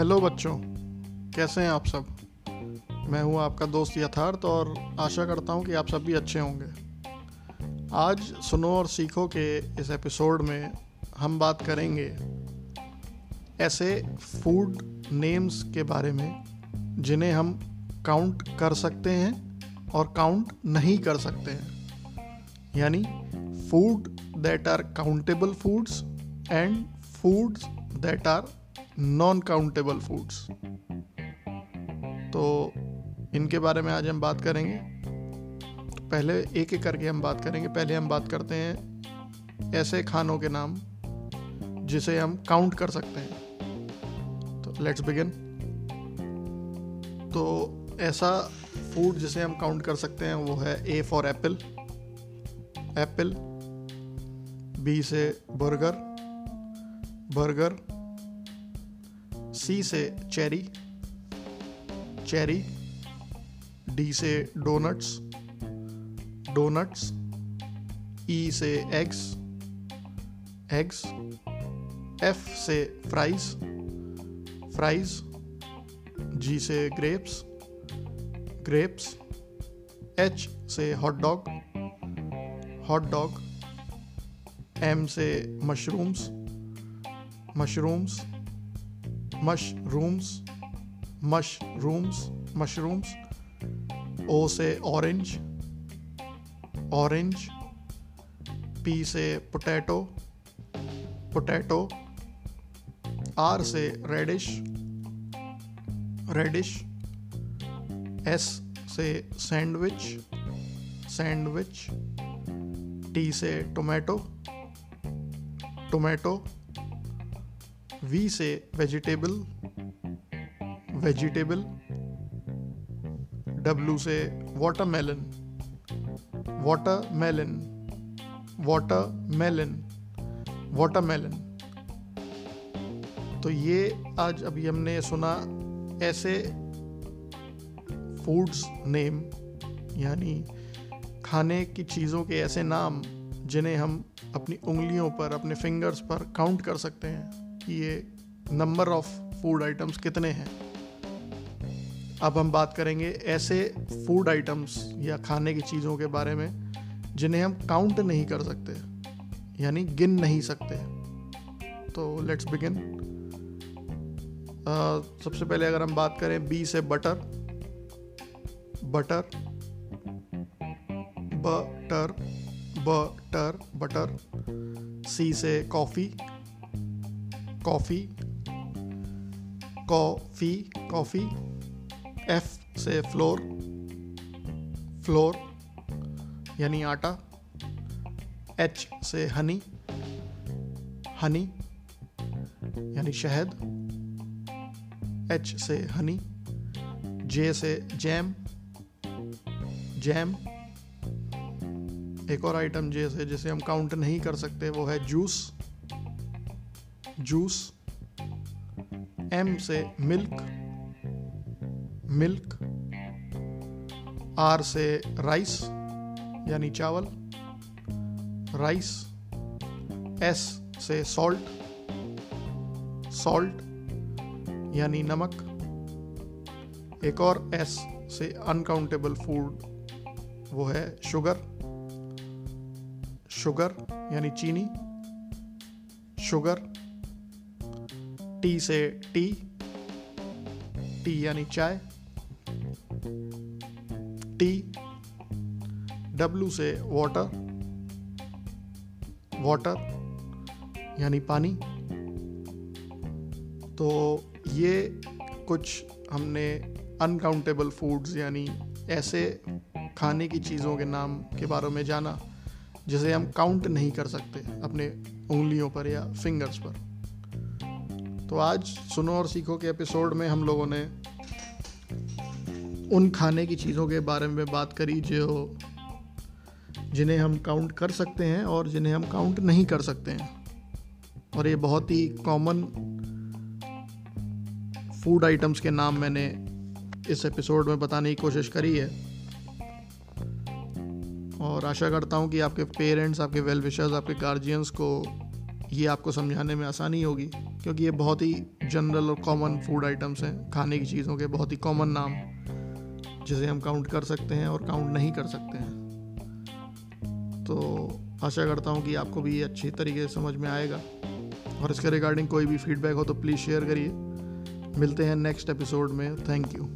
Hello बच्चों। कैसे हैं आप सब? मैं हूँ आपका दोस्त यथार्थ और आशा करता हूँ कि आप सब भी अच्छे होंगे। आज सुनो और सीखो के इस एपिसोड में हम बात करेंगे ऐसे फ़ूड नेम्स के बारे में, जिन्हें हम काउंट कर सकते हैं और काउंट नहीं कर सकते हैं। यानी food that are countable foods and foods that are non countable foods तो इनके बारे में आज हम बात करेंगे। तो पहले एक एक करके हम बात करेंगे। पहले हम बात करते हैं ऐसे खानों के नाम जिसे हम काउंट कर सकते हैं। तो लेट्स बिगिन तो ऐसा फ़ूड जिसे हम काउंट कर सकते हैं वो है A for apple apple B से बर्गर बर्गर सी से चेरी चेरी डी से डोनट्स डोनट्स ई से एग्स एग्स एफ़ से फ्राइज फ्राइज जी से ग्रेप्स ग्रेप्स एच से hot dog hot dog M से mushrooms mushrooms mushrooms mushrooms mushrooms O से orange orange P से potato potato R से radish radish S से sandwich sandwich T से tomato tomato V से vegetable vegetable W से watermelon watermelon watermelon watermelon तो ये आज अभी हमने सुना ऐसे फूड्स नेम यानी खाने की चीज़ों के ऐसे नाम, जिन्हें हम अपनी उंगलियों पर, अपने फिंगर्स पर काउंट कर सकते हैं। कि ये नंबर ऑफ़ फ़ूड आइटम्स कितने हैं? अब हम बात करेंगे ऐसे फ़ूड आइटम्स या खाने की चीज़ों के बारे में, जिन्हें हम काउंट नहीं कर सकते, यानी गिन नहीं सकते। तो लेट्स बिगिन सबसे पहले अगर हम बात करें बी से butter butter butter butter butter C से coffee coffee coffee coffee F से फ्लोर फ्लोर यानी आटा एच से हनी हनी यानी शहद एच से हनी जे से जैम जैम एक और आइटम जे से जिसे हम काउंट नहीं कर सकते, वो है जूस जूस एम से मिल्क मिल्क आर से राइस यानी चावल राइस एस से सॉल्ट सॉल्ट यानी नमक, एक और एस से अनकाउंटेबल फ़ूड वो है शुगर शुगर यानी चीनी शुगर टी से टी टी यानी चाय, टी डब्लू से वाटर वाटर यानी पानी। तो ये कुछ हमने अनकाउंटेबल फूड्स यानी ऐसे खाने की चीज़ों के नाम के बारे में जाना, जिसे हम काउंट नहीं कर सकते अपने उंगलियों पर या फिंगर्स पर। तो आज सुनो और सीखो के एपिसोड में हम लोगों ने उन खाने की चीज़ों के बारे में बात करी जो जिन्हें हम काउंट कर सकते हैं और जिन्हें हम काउंट नहीं कर सकते हैं। और ये बहुत ही कॉमन फ़ूड आइटम्स के नाम मैंने इस एपिसोड में बताने की कोशिश करी है। और आशा करता हूँ कि आपके पेरेंट्स आपके वेल विशर्स आपके गार्जियंस को ये आपको समझाने में आसानी होगी। क्योंकि ये बहुत ही जनरल और कॉमन फ़ूड आइटम्स हैं, खाने की चीज़ों के बहुत ही कॉमन नाम, जिसे हम काउंट कर सकते हैं और काउंट नहीं कर सकते हैं। तो आशा करता हूँ कि आपको भी ये अच्छी तरीके से समझ में आएगा। और इसके रिगार्डिंग कोई भी फीडबैक हो तो प्लीज़ शेयर करिए। मिलते हैं नेक्स्ट एपिसोड में। Thank you